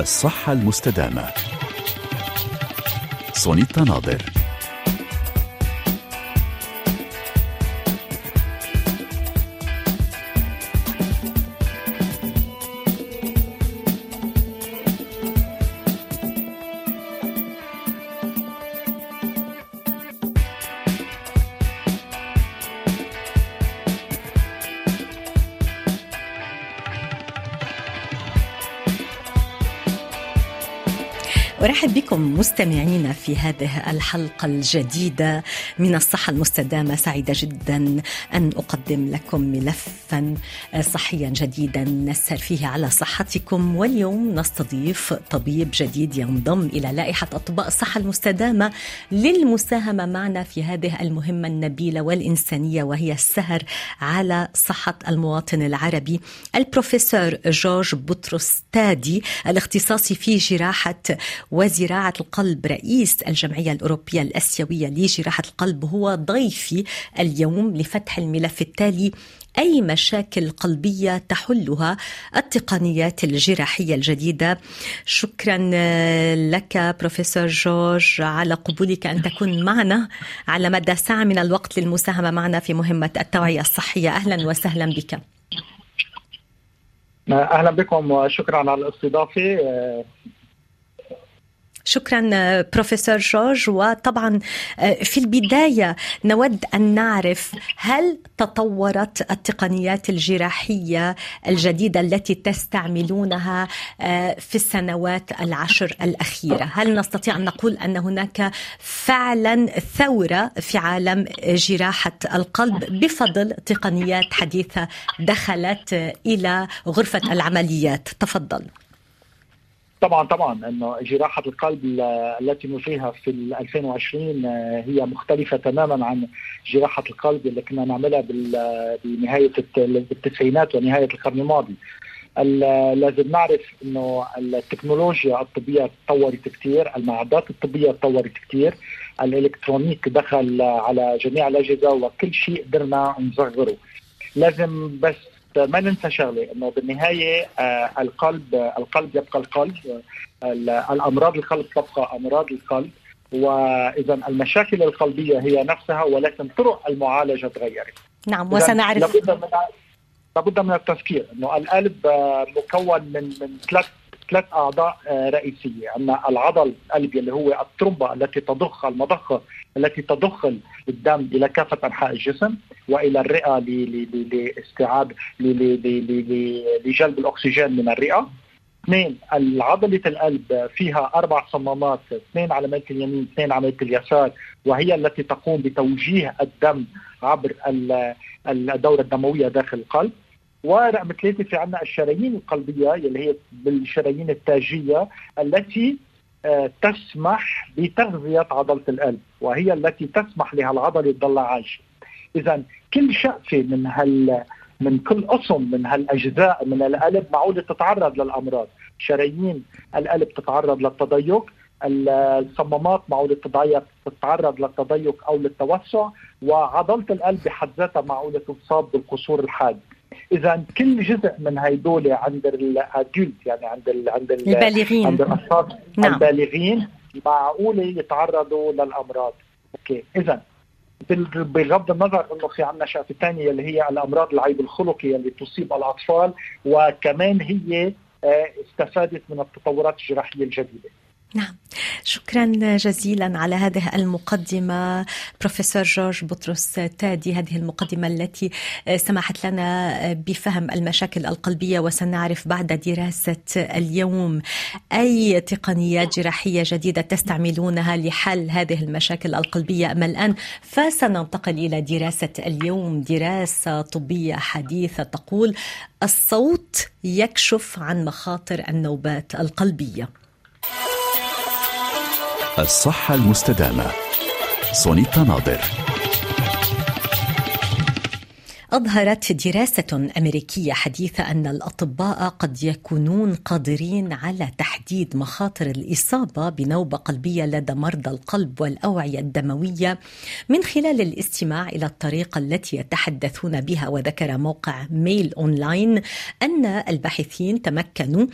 الصحة المستدامة. سونيتا ناظر. في هذه الحلقة الجديدة من الصحة المستدامة. سعيدة جدا أن أقدم لكم ملفا صحيا جديدا نسهر فيه على صحتكم. واليوم نستضيف طبيب جديد ينضم إلى لائحة أطباء الصحة المستدامة للمساهمة معنا في هذه المهمة النبيلة والإنسانية وهي السهر على صحة المواطن العربي البروفيسور جورج بطرس تادي الاختصاصي في جراحة وزراعة القلب رئيس الجمعية الأوروبية الأسيوية لجراحة القلب هو ضيفي اليوم لفتح الملف التالي أي مشاكل قلبية تحلها التقنيات الجراحية الجديدة. شكرا لك بروفيسور جورج على قبولك أن تكون معنا على مدى ساعة من الوقت للمساهمة معنا في مهمة التوعية الصحية. أهلا وسهلا بك. أهلا بكم وشكرا على الاستضافة. شكرا بروفيسور جورج. وطبعا في البداية نود أن نعرف هل تطورت التقنيات الجراحية الجديدة التي تستعملونها في السنوات العشر الأخيرة. هل نستطيع أن نقول أن هناك فعلا ثورة في عالم جراحة القلب بفضل تقنيات حديثة دخلت إلى غرفة العمليات؟ تفضل. طبعا طبعا إنه جراحة القلب التي نجريها في 2020 هي مختلفة تماما عن جراحة القلب اللي كنا نعملها بنهاية التسعينات ونهاية القرن الماضي. لازم نعرف إنه التكنولوجيا الطبية تطورت كثير، المعدات الطبية تطورت كثير، الإلكترونيك دخل على جميع الأجهزة وكل شيء قدرنا نصغره. لازم بس ما ننسى شغله إنه بالنهاية آه القلب آه القلب يبقى القلب آه الأمراض القلب تبقى أمراض القلب وإذا المشاكل القلبية هي نفسها ولكن طرق المعالجة تغيرت. نعم وسنعرف. لابد من لابد من التذكير إنه القلب مكون من من ثلاث ثلاث أعضاء رئيسية، عندنا العضل القلبي اللي هو الترمبه التي تضخ المضخه التي تضخ الدم إلى كافة أنحاء الجسم وإلى الرئة لاستيعاب لجلب الأكسجين من الرئة. اثنين عضلة القلب فيها أربع صمامات اثنين على ميل اليمين اثنين على ميل اليسار وهي التي تقوم بتوجيه الدم عبر الدورة الدموية داخل القلب ورقم ثلاثة في عندنا الشرايين القلبية اللي هي بالشرايين التاجية التي تسمح بتغذية عضلة القلب وهي التي تسمح لهالعضلة تضل عايشة إذا كل شقفة من هال من كل قسم من هالأجزاء من القلب معقوله تتعرض للأمراض، شرايين القلب تتعرض للتضيق، الصمامات معقوله تتضيق تتعرض للتضيق أو للتوسع، وعضلة القلب بحد ذاتها معقوله تصاب بالقصور الحاد. اذا كل جزء من هيدول عند الأدولت يعني عند ال عند ال البالغين عند الأشخاص نعم. البالغين معقوله يتعرضوا للأمراض. أوكي اذا بغض النظر انه في عندنا شقفه ثانية اللي هي الأمراض العيب الخلقي اللي تصيب الأطفال وكمان هي استفادت من التطورات الجراحية الجديدة. نعم. شكرا جزيلا على هذه المقدمة. بروفيسور جورج بطرس تادي هذه المقدمة التي سمحت لنا بفهم المشاكل القلبية وسنعرف بعد دراسة اليوم أي تقنيات جراحية جديدة تستعملونها لحل هذه المشاكل القلبية أما الآن؟ فسننتقل إلى دراسة اليوم دراسة طبية حديثة تقول الصوت يكشف عن مخاطر النوبات القلبية. الصحة المستدامة. سونيتا ناظر. أظهرت دراسة أمريكية حديثة أن الأطباء قد يكونون قادرين على تحديد مخاطر الإصابة بنوبة قلبية لدى مرضى القلب والأوعية الدموية من خلال الاستماع إلى الطريقة التي يتحدثون بها. وذكر موقع ميل أونلاين أن الباحثين تمكنوا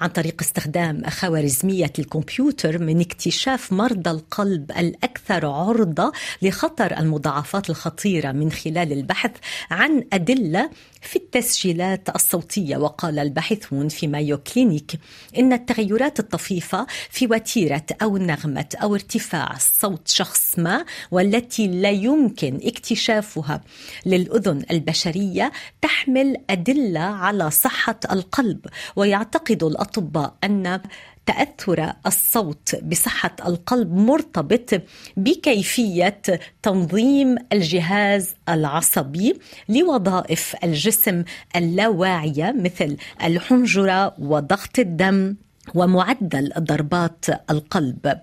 عن طريق استخدام خوارزمية الكمبيوتر من اكتشاف مرضى القلب الأكثر عرضة لخطر المضاعفات الخطيرة من خلال البحث عن عن أدلة في التسجيلات الصوتية. وقال الباحثون في مايو كلينيك إن التغيرات الطفيفة في وتيرة أو نغمة أو ارتفاع صوت شخص ما والتي لا يمكن اكتشافها للأذن البشرية تحمل أدلة على صحة القلب. ويعتقد الأطباء أن تأثر الصوت بصحة القلب مرتبط بكيفية تنظيم الجهاز العصبي لوظائف الجسم اللاواعية مثل الحنجرة وضغط الدم ومعدل ضربات القلب.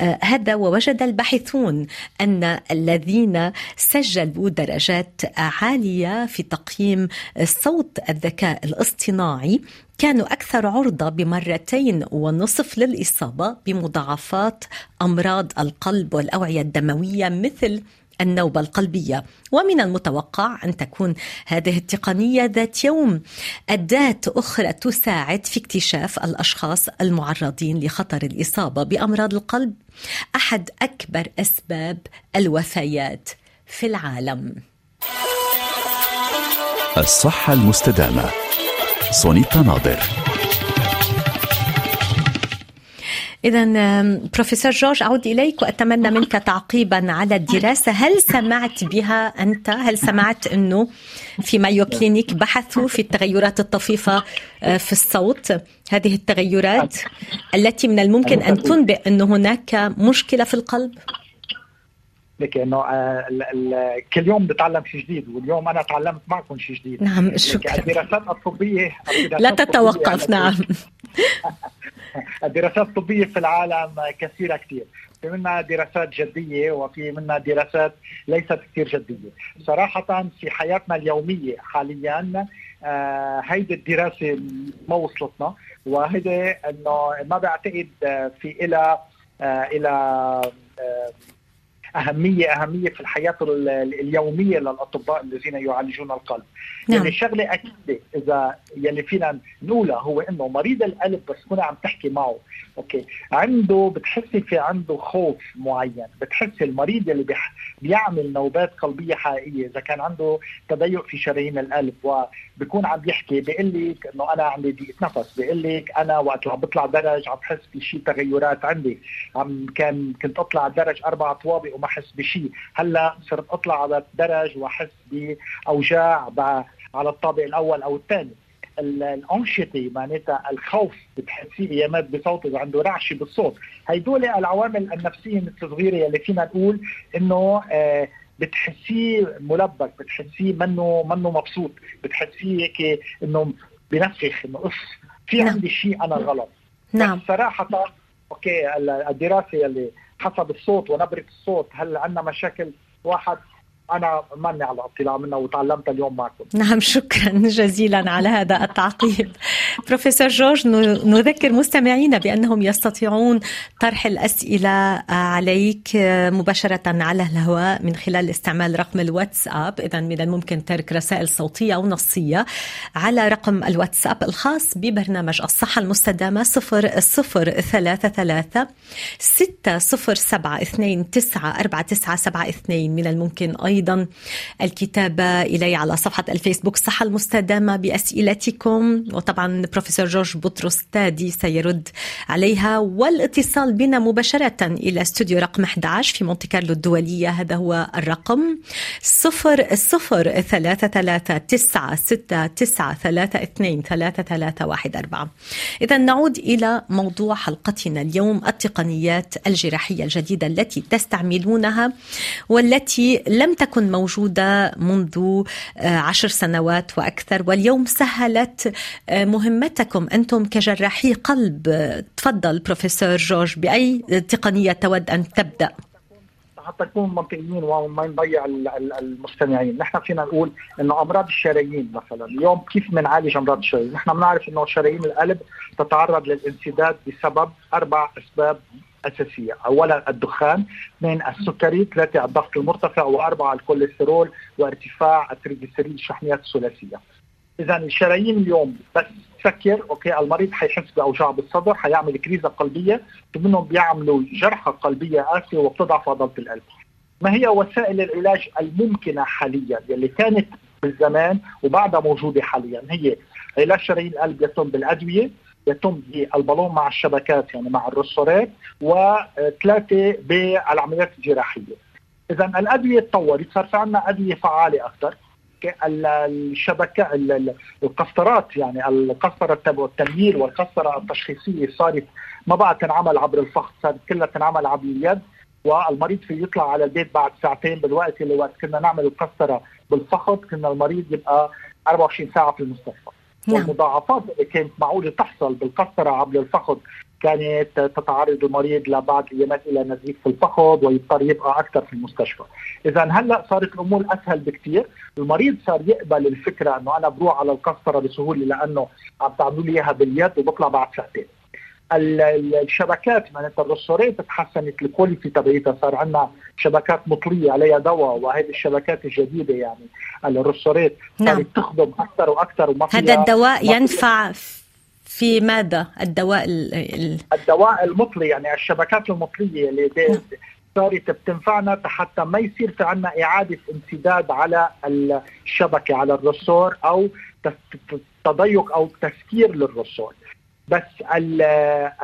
هذا ووجد الباحثون أن الذين سجلوا درجات عالية في تقييم صوت الذكاء الاصطناعي كانوا أكثر عرضة بمرتين ونصف للإصابة بمضاعفات أمراض القلب والأوعية الدموية مثل النوبة القلبية. ومن المتوقع أن تكون هذه التقنية ذات يوم. أداة أخرى تساعد في اكتشاف الأشخاص المعرضين لخطر الإصابة بأمراض القلب. أحد أكبر أسباب الوفيات في العالم. الصحة المستدامة. سونيتا ناظر. إذا بروفيسور جورج أعود إليك وأتمنى منك تعقيبا على الدراسة. هل سمعت بها أنت؟ هل سمعت أنه في مايو كلينيك بحثوا في التغيرات الطفيفة آه، في الصوت؟ هذه التغيرات التي من الممكن أن تنبئ أن هناك مشكلة في القلب؟ لك إنه آه، كل يوم بتعلم شيء جديد واليوم أنا تعلمت معكم شيء جديد. نعم شكرا. الدراسات الطبية لا تتوقف نعم. الدراسات الطبية في العالم كثيرة كثير. في منها دراسات جدية وفي منها دراسات ليست كثير جدية. صراحة في حياتنا اليومية حاليا آه هيدي الدراسة ما وصلتنا. وهيدي إنه ما بعتقد في إلى آه آه اهميه أهمية في الحياة اليومية للأطباء الذين يعالجون القلب نعم. يعني شغلة أكيدة إذا يلي فينا نقولها هو إنه مريض القلب بس تكون عم تحكي معه أوكي. عنده بتحسي في عنده خوف معين بتحسي المريض اللي بيح... بيعمل نوبات قلبية حقيقية. إذا كان عنده تضيق في شرايين القلب وبكون عم يحكي بيقول لك إنه أنا عندي ضيق نفس بيقول لك أنا وقت عم بطلع درج عم بحس بشيء تغيرات عندي. عم كان كنت أطلع درج أربع طوابق وما احس بشيء هلأ صرت أطلع على الدرج وأحس بأوجاع على الطابق الأول أو الثاني. الأنشطة معناتها الخوف بتحسيه ايامات بصوته اذا عنده رعشة بالصوت. هدول العوامل النفسية الصغيره اللي فينا نقول إنه آه بتحسيه ملبك بتحسيه منه منه مبسوط. بتحسيه هيك إنه بنفخ إنه اف في نعم. عندي شيء أنا غلط. نعم. صراحة okay الدراسة اللي حسب الصوت ونبرة الصوت هل عندنا مشاكل؟ واحد أنا ماني على اطلاع منها وتعلمتها اليوم معكم نعم شكرا جزيلا على هذا التعقيب. بروفيسور جورج نذكر مستمعينا بأنهم يستطيعون طرح الأسئلة عليك مباشرة على الهواء من خلال استعمال رقم الواتساب. اذا من الممكن ترك رسائل صوتية أو نصية على رقم الواتساب الخاص ببرنامج الصحة المستدامة 0033 607 29 من الممكن أيضا أيضا. الكتابة إلي على صفحة الفيسبوك. صحة المستدامة بأسئلتكم. وطبعا بروفيسور جورج بطرس تادي سيرد عليها. والاتصال بنا مباشرة إلى استوديو رقم 11 في مونتي كارلو الدولية. هذا هو الرقم صفر صفر ثلاثة ثلاثة تسعة ستة تسعة ثلاثة اثنين ثلاثة ثلاثة واحد أربعة. إذا نعود إلى موضوع حلقتنا اليوم التقنيات الجراحية الجديدة التي تستعملونها والتي لم تكن موجودة منذ آه، عشر سنوات وأكثر. واليوم سهلت آه، مهمتكم أنتم كجراحي قلب. تفضل بروفيسور جورج بأي تقنية تود أن تبدأ؟ حتى نكون منطقيين وما نضيع المستمعين، نحن فينا نقول إنه أمراض الشرايين مثلا، اليوم كيف بنعالج أمراض الشرايين؟ نحن بنعرف إنه شرايين القلب تتعرض للانسداد بسبب أربع أسباب أساسية، اولا الدخان، اثنين السكري، ثلاثة الضغط المرتفع، وأربعة الكوليسترول وارتفاع التريجليسيريد الشحنيات الثلاثية. اذا الشرايين اليوم بس تسكر okay المريض حيحس بأوجاع بالصدر حيعمل crise قلبية منهم بيعملوا جلطة قلبية قاسية وبتضعف عضلة القلب. ما هي وسائل العلاج الممكنة حاليا يلي كانت بالزمان وبعدها موجودة حاليا؟ هي علاج شرايين القلب يتم بالأدوية يتم بالبالون مع الشبكات يعني مع الرسورات وثلاثه بالعمليات الجراحية. اذا الأدوية تطورت صار في عندنا أدوية فعالة أكثر. الشبكة القسطرات يعني القسطرة التمييل والقسطرة التشخيصية صارت ما بقى تنعمل عبر الفخذ صارت كلها تنعمل عبر اليد. والمريض في يطلع على البيت بعد ساعتين بالوقت اللي وقت كنا نعمل القسطرة بالفخذ كنا المريض يبقى 24 ساعة في المستشفى. والمضاعفات اللي كانت معقولة تحصل بالقسطره عبر الفخذ كانت تتعرض المريض لبعض الايامات إلى نزيف في الفخذ ويضطر يبقى أكثر في المستشفى. إذا هلأ صارت الأمور أسهل بكثير، المريض صار يقبل الفكرة إنه أنا بروح على القسطره بسهولة لأنه عم تعملوا لي إياها باليد وبطلع بعد ساعتين. الشبكات معناتها الرسوريت تحسنت الكواليتي تبعيتها صار عندنا شبكات مطليه عليها دواء وهذه الشبكات الجديدة يعني الرسوريت صارت نعم. تخدم أكثر وأكثر وما هذا الدواء ينفع في ماذا الدواء ال... الدواء المطلي يعني الشبكات المطلية اللي نعم. صارت بتنفعنا حتى ما يصير في عندنا إعادة امتداد على الشبكة على الرسور أو تضيق أو تسكير للرسور بس ال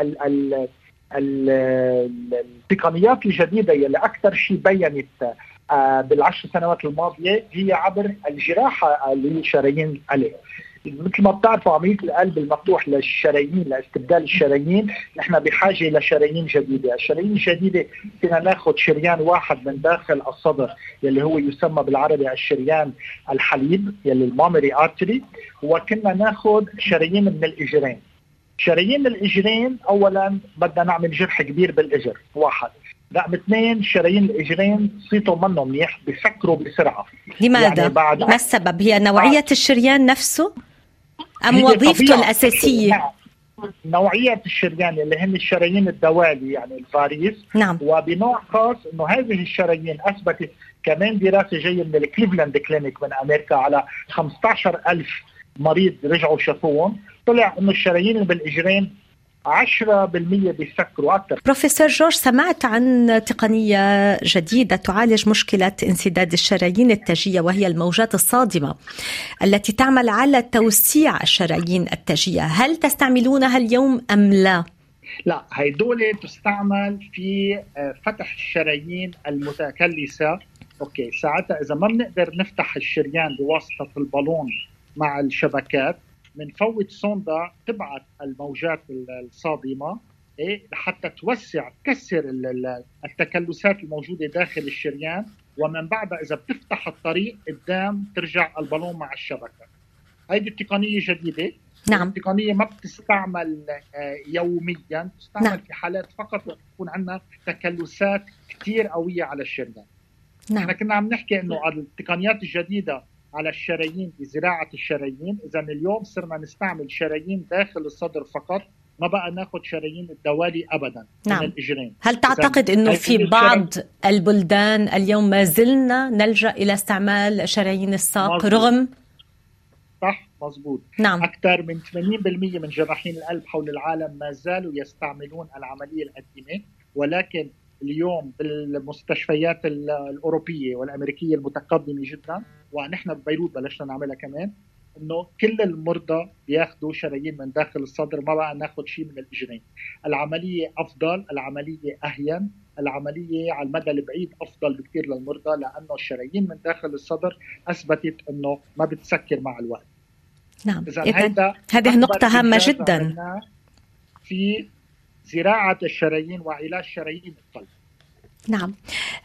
ال ال التقنيات الجديدة يلي أكثر شيء بينت آه، بالعشر سنوات الماضية هي عبر الجراحة لشرايين القلب مثل ما بتعرفوا عملية القلب المفتوح للشرايين لاستبدال الشرايين نحن بحاجة لشرايين جديدة، الشرايين الجديدة فينا ناخذ شريان واحد من داخل الصدر يلي هو يسمى بالعربي الشريان الحليب يلي المامري ارتري وكنا ناخذ شرايين من الإجرين. شرايين الإجرين اولا بدنا نعمل جرح كبير بالإجر واحد رقم اثنين شرايين الإجرين صيتهم منه منيح بسكروا بسرعة لماذا؟ يعني بعد ما السبب؟ هي نوعية الشريان نفسه؟ أم وظيفته الأساسية؟ نوعية الشريان اللي هن الشرايين الدوالي يعني الفاريس نعم وبنوع خاص إنه هذه الشرايين أثبتت كمان دراسة جاية من الكليفلاند كلينيك من أمريكا على 15 ألف مريض رجعوا شافوهم طلع إنه الشرايين اللي بالاجرين 10% بيسكروا أكثر بروفيسور جورج سمعت عن تقنية جديدة تعالج مشكلة انسداد الشرايين التاجية وهي الموجات الصادمة التي تعمل على توسيع الشرايين التاجية، هل تستعملونها اليوم أم لا؟ لا هيدول تستعمل في آه، فتح الشرايين المتكلسة. okay ساعتها إذا ما بنقدر نفتح الشريان بواسطة البالون مع الشبكات بنفوت sonde تبعت الموجات الصادمة إيه لحتى توسع تكسر التكلسات الموجودة داخل الشريان ومن بعدها إذا بتفتح الطريق قدام ترجع البالون مع الشبكة. هيدي التقنية جديدة. نعم. التقنية ما بتستعمل آه، يوميا تستعمل نعم. في حالات فقط وقت تكون عندنا تكلسات كثير قوية على الشريان. نعم. إحنا كنا عم نحكي إنه التقنيات الجديدة على الشرايين بزراعة الشرايين إذا اليوم صرنا نستعمل شرايين داخل الصدر فقط ما بقى ناخذ شرايين الدوالي ابدا نعم. من الإجرين هل تعتقد إنه في بعض البلدان اليوم ما زلنا نلجأ إلى استعمال شرايين الساق مزبوط. رغم صح مزبوط نعم. أكثر من 80% من جراحين القلب حول العالم ما زالوا يستعملون العملية القديمة ولكن اليوم بالمستشفيات الأوروبية والأمريكية المتقدمة جدا ونحن ببيروت بلشنا نعملها كمان إنه كل المرضى بياخذوا شرايين من داخل الصدر ما بقى ناخذ شيء من الاجرين العملية أفضل العملية أهين العملية على المدى البعيد أفضل بكثير للمرضى لأنه الشرايين من داخل الصدر أثبتت إنه ما بتسكر مع الوقت. نعم. اذا هذه نقطة هامة جدا. في زراعة الشرايين وعلاج شرايين القلب نعم.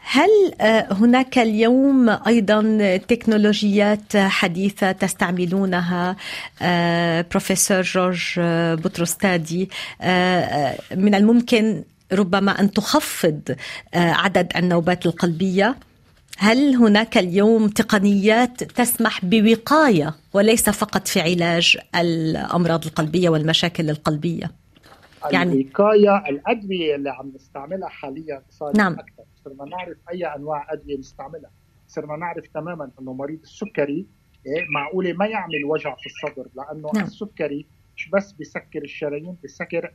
هل آه، هناك اليوم أيضا تكنولوجيات حديثة تستعملونها؟ آه، بروفيسور جورج بطرستادي آه، من الممكن ربما أن تخفض عدد النوبات القلبية؟ هل هناك اليوم تقنيات تسمح بوقاية وليس فقط في علاج الأمراض القلبية والمشاكل القلبية؟ يعني الوقايه الأدوية اللي عم نستعملها حاليا صارت نعم. أكثر صرنا نعرف أي أنواع أدوية نستعملها صرنا نعرف تماما إنه مريض السكري إيه، معقولة ما يعمل وجع في الصدر لأنه نعم. السكري مش بس بيسكر الشرايين بيسكر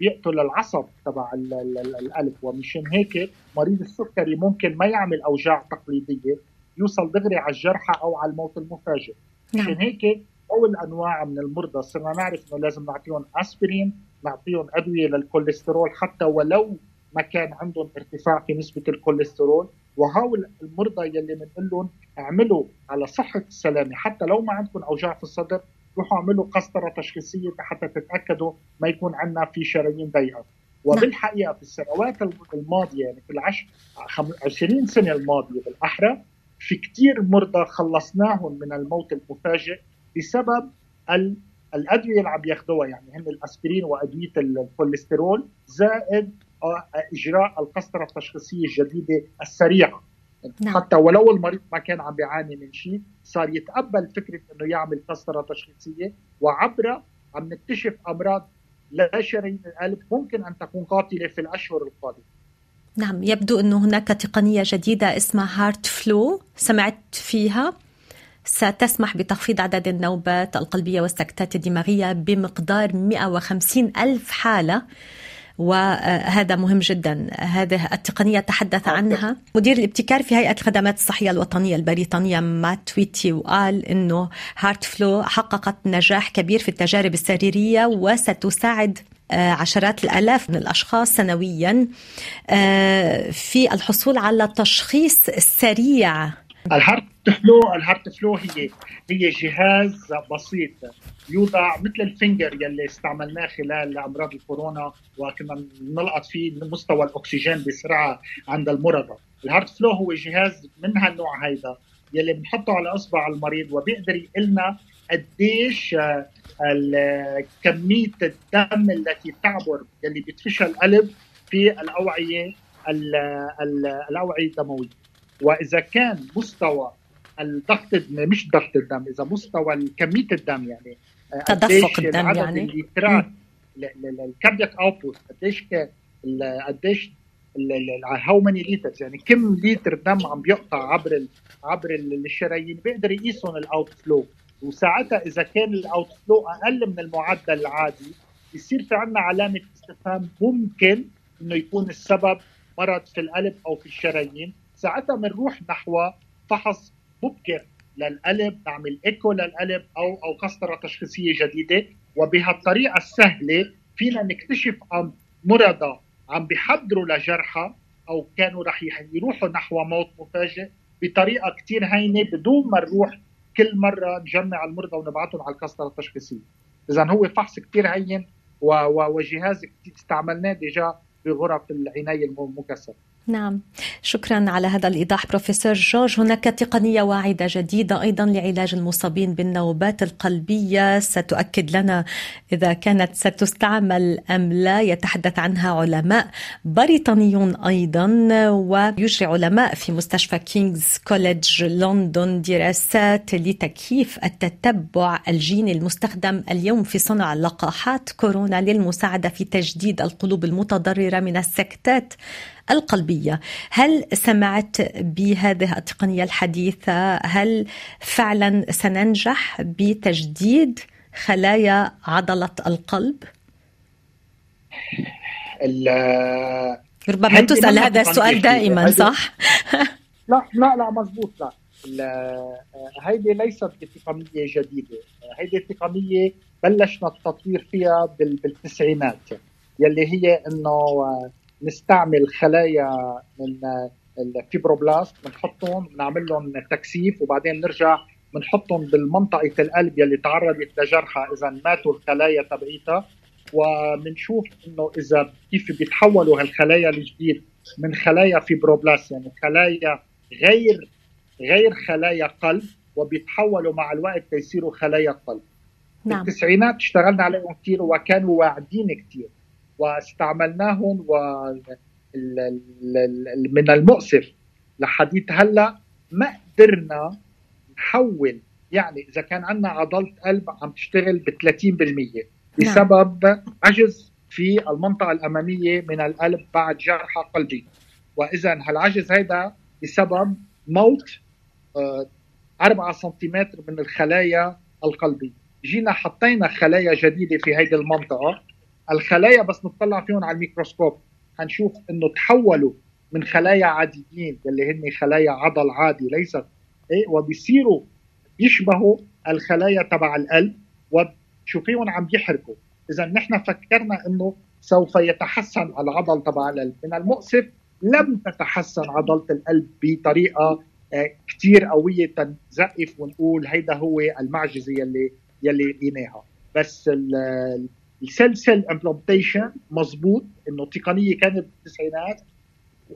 بيقتل العصب تبع القلب ومشان هيك مريض السكري ممكن ما يعمل أوجاع تقليدية يوصل دغري على الجلطة أو على الموت المفاجئ نعم. مشان هيك أول أنواع من المرضى صرنا نعرف إنه لازم نعطيهم أسبرين نعطيهم أدوية للكوليسترول حتى ولو ما كان عندهم ارتفاع في نسبة الكوليسترول. وهؤلاء المرضى يلي بنقول لهم اعملوا على صحة السلامة. حتى لو ما عندكم أوجاع في الصدر روحوا اعملوا قسطرة تشخيصية حتى تتأكدوا ما يكون عندنا في شرايين ضيقة. وبالحقيقة في السنوات الماضية يعني في العشر 20 سنة الماضية بالأحرى في كثير مرضى خلصناهم من الموت المفاجئ بسبب الأدوية اللي عم ياخذوها يعني هن الأسبرين وأدوية الكوليسترول زائد آه، إجراء القسطرة التشخيصية الجديدة السريعة. نعم. حتى ولو المريض ما كان عم بيعاني من شيء صار يتقبل فكرة إنه يعمل قسطرة تشخيصية وعبرها عم نكتشف أمراض لا شرايين القلب ممكن أن تكون قاتلة في الأشهر القادمة. نعم يبدو إنه هناك تقنية جديدة اسمها Heart Flow سمعت فيها. ستسمح بتخفيض عدد النوبات القلبية والسكتات الدماغية بمقدار 150 ألف حالة وهذا مهم جدا. هذه التقنية تحدث عنها. مدير الابتكار في هيئة الخدمات الصحية الوطنية البريطانية مات تويتي وقال أنه Heart Flow حققت نجاح كبير في التجارب السريرية وستساعد آه، عشرات الآلاف من الأشخاص سنويا آه، في الحصول على تشخيص سريع ال Heart Flow ال Heart Flow هي هي جهاز بسيط يوضع مثل ال finger يلي استعملناه خلال أمراض الكورونا وكنا نلقط فيه مستوى الأكسجين بسرعة عند المرضى. ال Heart Flow هو جهاز من هالنوع هيدا يلي بنحطه على إصبع المريض وبيقدر يقول لنا قديش آه، كمية الدم التي تعبر يلي بتفشل القلب في الأوعية الأوعية الدموية. وإذا كان مستوى الضغط مش ضغط الدم إذا مستوى كمية الدم يعني آه، تدفق الدم يعني؟ الليترات ال cardiac output قديش قديش how many liters يعني كم لتر دم عم بيقطع عبر ال عبر الشرايين بيقدر يقيسهم ال Heart Flow وساعتها إذا كان ال outflow أقل من المعدل العادي يصير في عندنا علامة استفهام ممكن إنه يكون السبب مرض في القلب أو في الشرايين. ساعتها بنروح نحو فحص مبكر للقلب نعمل إيكو للقلب أو أو قسطره تشخيصية جديدة وبهالطريقة السهلة فينا نكتشف عن مرضى عم بيحضروا لجلطة أو كانوا رح يروحوا نحو موت مفاجئ بطريقة كثير هينة بدون ما نروح كل مرة نجمع المرضى ونبعثهم على القسطره التشخيصية. اذا هو فحص كثير هين وجهاز استعملناه déjà بغرف العناية المكثفة. نعم. شكرا على هذا الإيضاح بروفيسور جورج. هناك تقنية واعدة جديدة أيضا لعلاج المصابين بالنوبات القلبية. ستؤكد لنا إذا كانت ستستعمل أم لا. يتحدث عنها علماء بريطانيون أيضا ويجري علماء في مستشفى كينغز كوليدج لندن دراسات لتكييف التتبع الجيني المستخدم اليوم في صنع لقاحات كورونا للمساعدة في تجديد القلوب المتضررة من السكتات القلبية. هل سمعت بهذه التقنية الحديثة؟ هل فعلا سننجح بتجديد خلايا عضلة القلب؟ ربما تسأل هذا السؤال دائما صح؟ لا لا لا مضبوط لا. هيدي ليست تقنية جديدة. هيدي تقنية بلشنا التطوير فيها بالتسعينات يلي هي إنه نستعمل خلايا من الفيبروبلاست بنحطهم بنعمل لهم تكثيف وبعدين نرجع بنحطهم بالمنطقة القلب يلي تعرضت لجرحى إذا ماتوا الخلايا تبعيتها. وبنشوف إنه إذا كيف بيتحولوا هالخلايا الجديد من خلايا فيبروبلاست يعني خلايا غير غير خلايا قلب وبيتحولوا مع الوقت ليصيروا خلايا قلب. نعم. التسعينات اشتغلنا عليهم كثير وكانوا واعدين كثير واستعملناهم و من المؤسف لحديث هلا ما قدرنا نحول يعني إذا كان عندنا عضلة قلب عم تشتغل ب 30% بسبب نعم. عجز في المنطقة الأمامية من القلب بعد جرحى قلبي. واذا هالعجز هيدا بسبب موت 4 آه، سنتيمتر من الخلايا القلبية. جينا حطينا خلايا جديدة في هيدي المنطقة. الخلايا بس نطلع فيهم على الميكروسكوب. حنشوف إنه تحولوا من خلايا عاديين اللي هن خلايا عضل عادي ليست. إيه وبيصيروا يشبهوا الخلايا تبع القلب وتشوفيهم عم يحركوا إذا نحن فكرنا إنه سوف يتحسن العضل تبع القلب. من المؤسف لم تتحسن عضلة القلب بطريقة آه، كثير قوية تنزقف ونقول هيدا هو المعجزة يلي يلي لقيناها. بس ال cell cell implantation مزبوط إنه التقنيه كانت بالتسعينات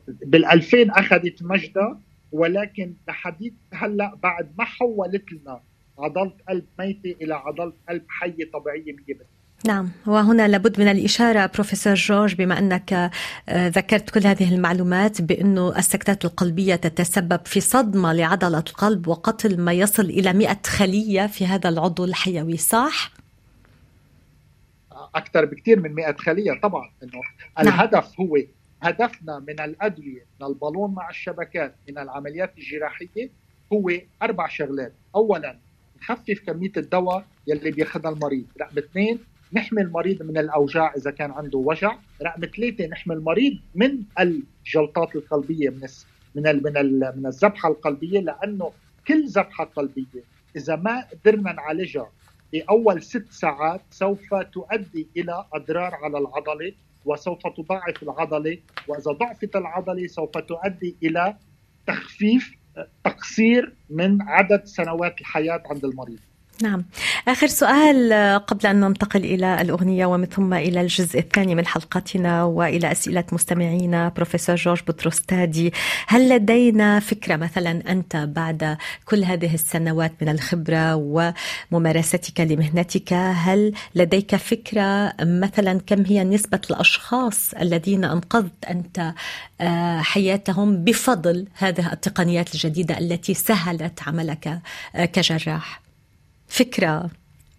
بال 2000 أخذت مجدها ولكن لحديث هلأ بعد ما حولت لنا عضلة قلب ميتة إلى عضلة قلب حية طبيعية 100% نعم وهنا لابد من الإشارة بروفيسور جورج بما أنك آه، ذكرت كل هذه المعلومات بأنه السكتات القلبية تتسبب في صدمة لعضلة القلب وقتل ما يصل إلى 100 خلية في هذا العضو الحيوي صح؟ أكثر بكثير من 100 خلية طبعا أنه نعم. الهدف هو هدفنا من الأدوية من البالون مع الشبكات من العمليات الجراحية هو أربع شغلات. أولا نخفف كمية الدواء يلي بياخذها المريض. رقم اثنين نحمي المريض من الأوجاع إذا كان عنده وجع. رقم ثلاثة نحمي المريض من الجلطات القلبية من من من من الذبحه القلبية لأنه كل ذبحه قلبية إذا ما قدرنا نعالجها باول ست ساعات سوف تؤدي إلى أضرار على العضلة وسوف تضاعف العضلة. وإذا ضعفت العضلة سوف تؤدي إلى تخفيف تقصير من عدد سنوات الحياة عند المريض. نعم آخر سؤال قبل أن ننتقل إلى الأغنية ومن ثم إلى الجزء الثاني من حلقتنا وإلى أسئلة مستمعينا بروفيسور جورج بطرستادي هل لدينا فكرة مثلا أنت بعد كل هذه السنوات من الخبرة وممارستك لمهنتك هل لديك فكرة مثلا كم هي نسبة الأشخاص الذين أنقذت أنت آه، حياتهم بفضل هذه التقنيات الجديدة التي سهلت عملك آه، كجراح؟ فكرة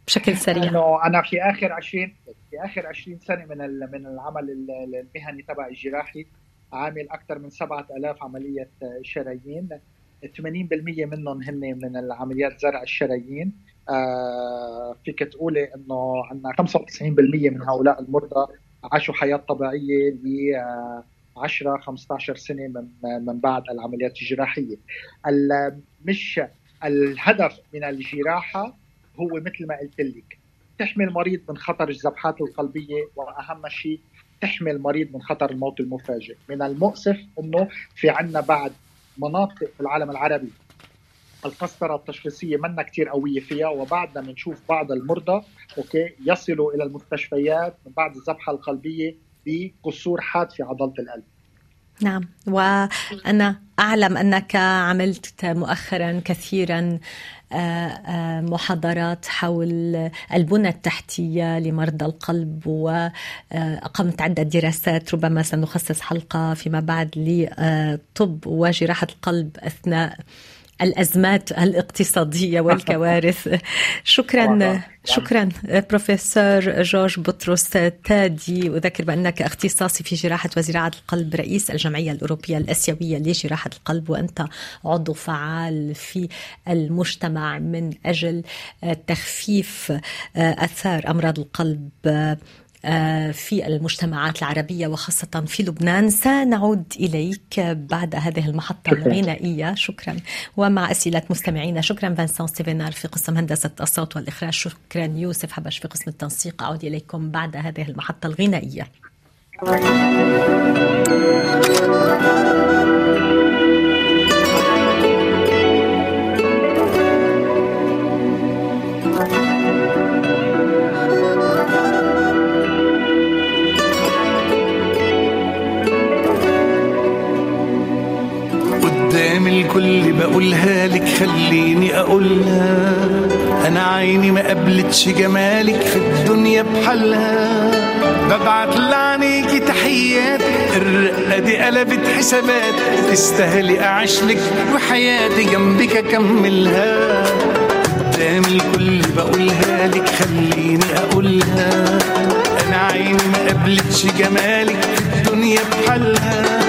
بشكل سريع. انه أنا في آخر 20 في آخر 20 سنة من من العمل المهني تبع الجراحي عامل أكثر من 7000 عملية شرايين. 80% منهم هن من العمليات زرع الشرايين. آه فيك تقولي إنه عندنا 95% من هؤلاء المرضى عاشوا حياة طبيعية ل 10 15 سنة من من بعد العمليات الجراحية. مش الهدف من الجراحة هو مثل ما قلت لك تحمي المريض من خطر الذبحات القلبية وأهم شيء تحمي المريض من خطر الموت المفاجئ. من المؤسف إنه في عنا بعد مناطق في العالم العربي القسطرة التشخيصية منا كتير قوية فيها وبعدنا بنشوف بعض المرضى أوكي يصلوا إلى المستشفيات من بعد الذبحة القلبية بقصور حاد في عضلة القلب. نعم. وأنا أعلم أنك عملت مؤخرا كثيرا آه، آه، محاضرات حول البنى التحتية لمرضى القلب وأقمت عدة دراسات ربما سنخصص حلقة فيما بعد لطب وجراحة القلب أثناء الأزمات الاقتصادية والكوارث. شكرا شكرا بروفيسور جورج بطرس تادي. أذكر بأنك اختصاصي في جراحة وزراعة القلب رئيس الجمعية الأوروبية الأسيوية لجراحة القلب وأنت عضو فعال في المجتمع من أجل تخفيف أثار أمراض القلب. آه، في المجتمعات العربية وخاصة في لبنان. سنعود إليك بعد هذه المحطة. الغنائية. شكرا. ومع أسئلة مستمعينا شكرا. فانسان ستيفينار في قسم هندسة الصوت والإخراج. شكرا. يوسف حبش في قسم التنسيق. أعود إليكم بعد هذه المحطة الغنائية. الكل بقولها لك خليني أقولها. أنا عيني ما قبلتش جمالك في الدنيا بحالها. ببعت لعنيكي تحيات. الرقة دي قلبت حسابات. تستاهلي اعيشلك وحياتي جنبك أكملها. قدام الكل بقولها لك خليني أقولها. أنا عيني ما قبلتش جمالك في الدنيا بحالها.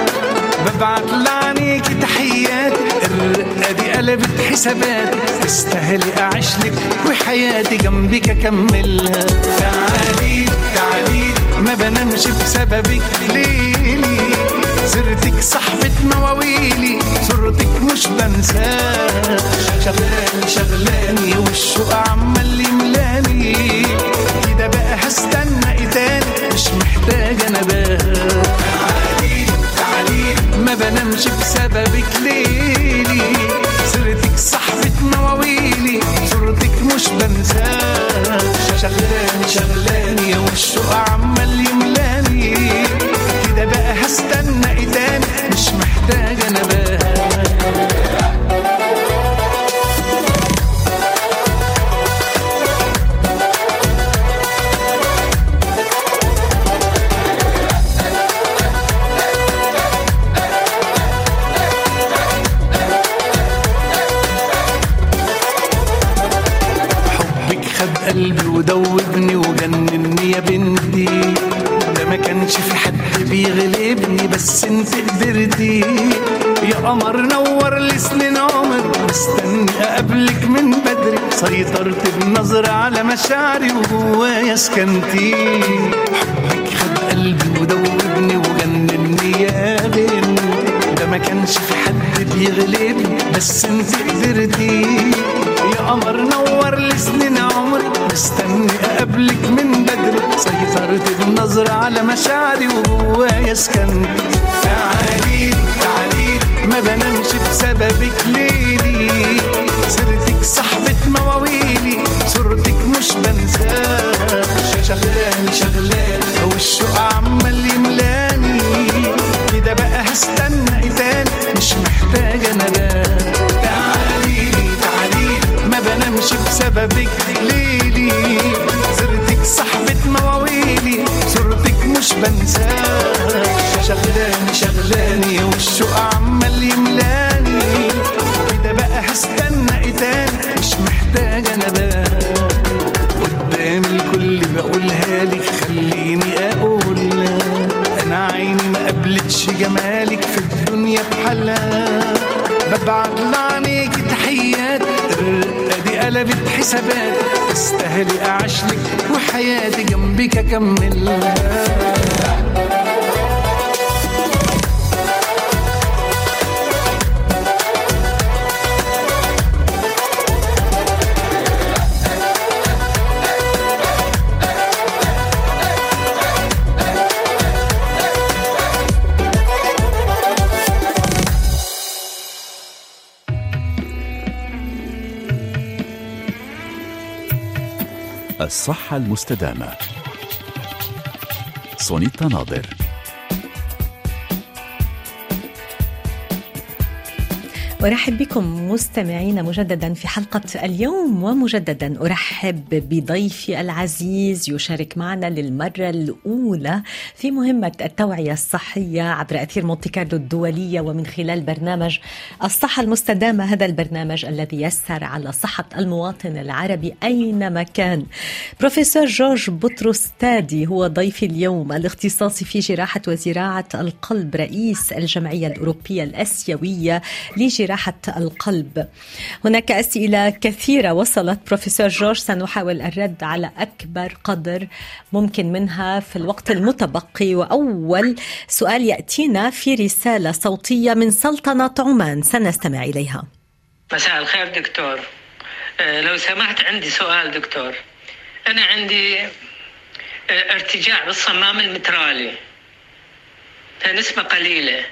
ببعت لعنيكي تحيات. الرقة دي قلبت حسابات تستاهلي أعيشلك وحياتي. جنبك أكملها. تعالي تعالي. ما بنامش بسببك. ليلي. سيرتك صاحبة مواويلي صورتك مش بنساها. شغلاني شغلاني. والشوق عمال يملاني. كده بقى؟ هستنى إيه تاني؟ مش محتاجة ما بنامش بسببك ليلي سيرتك صاحبة مواويلي صورتك مش بنساها شغلاني شغلاني والشوق عمال يملاني؟ كده بقى هستنى سيطرت بنظرة على مشاعري وجوايا سكنتي حبك خد قلبي ودوبني وجنني يا بنتي ده ما كانش في حد بيغلبني بس انت قدرتي. يا قمر نور لي سنين عمر. مستني أقابلك من بدري. سيطرت بنظرة على مشاعري وجوايا سكنت تعالي تعالي ما بنامش بسببك ليلي. سيرتك بسببك ليلي. سيرتك صاحبة مواويلي. صورتك مش بنساها. شغلاني شغلاني والشوق عمال يملاني. كده بقى هستنى إيه تاني مش محتاجة نبات قدام الكل بقولها لك خليني أقولها. أنا عيني ما قبلتش جمالك في الدنيا بحالها. الرقة دي قلبت حسابات تستاهلي اعيشلك وحياتي جنبك اكملها الصحة المستدامة. سونيتا ناظر. أرحب بكم مستمعينا مجددا في حلقة اليوم ومجددا أرحب بضيفي العزيز يشارك معنا للمرة الأولى في مهمة التوعية الصحية عبر أثير مونتي كارلو الدولية ومن خلال برنامج الصحة المستدامة هذا البرنامج الذي يسهر على صحة المواطن العربي أينما كان. بروفيسور جورج بطرس تادي هو ضيفي اليوم الاختصاصي في جراحة وزراعة القلب رئيس الجمعية الأوروبية الأسيوية لجراحة القلب. هناك أسئلة كثيرة وصلت. بروفيسور جورج سنحاول الرد على أكبر قدر ممكن منها في الوقت المتبقي. وأول سؤال يأتينا في رسالة صوتية من سلطنة عمان. سنستمع إليها. مساء الخير دكتور. آه، لو سمحت عندي سؤال دكتور. أنا عندي آه، ارتجاع بالصمام المترالي. نسبة قليلة.